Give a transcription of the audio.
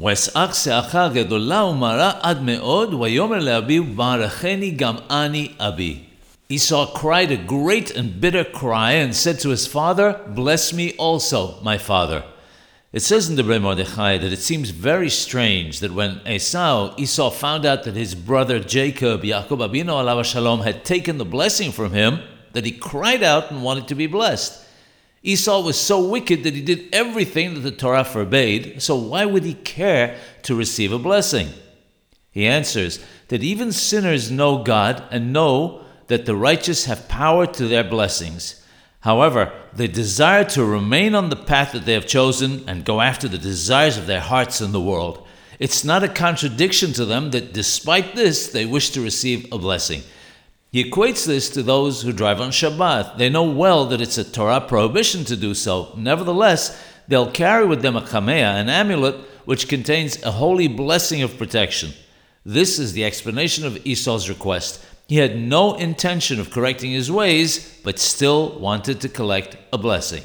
ואסעק גדולה ומרה עד מאוד, ויאמר לאביו, ברכני גם אני אבי. Esau cried a great and bitter cry and said to his father, Bless me also, my father. It says in the Bre Mordechai that it seems very strange that when Esau, Esau found out that his brother Jacob, Yaakov Abinu alav shalom, had taken the blessing from him, that he cried out and wanted to be blessed. Esau was so wicked that he did everything that the Torah forbade, so why would he care to receive a blessing? He answers that even sinners know God and know that the righteous have power to their blessings. However, they desire to remain on the path that they have chosen and go after the desires of their hearts in the world. It's not a contradiction to them that despite this, they wish to receive a blessing. He equates this to those who drive on Shabbat. They know well that it's a Torah prohibition to do so. Nevertheless, they'll carry with them a chamea, an amulet, which contains a holy blessing of protection. This is the explanation of Esau's request. He had no intention of correcting his ways, but still wanted to collect a blessing.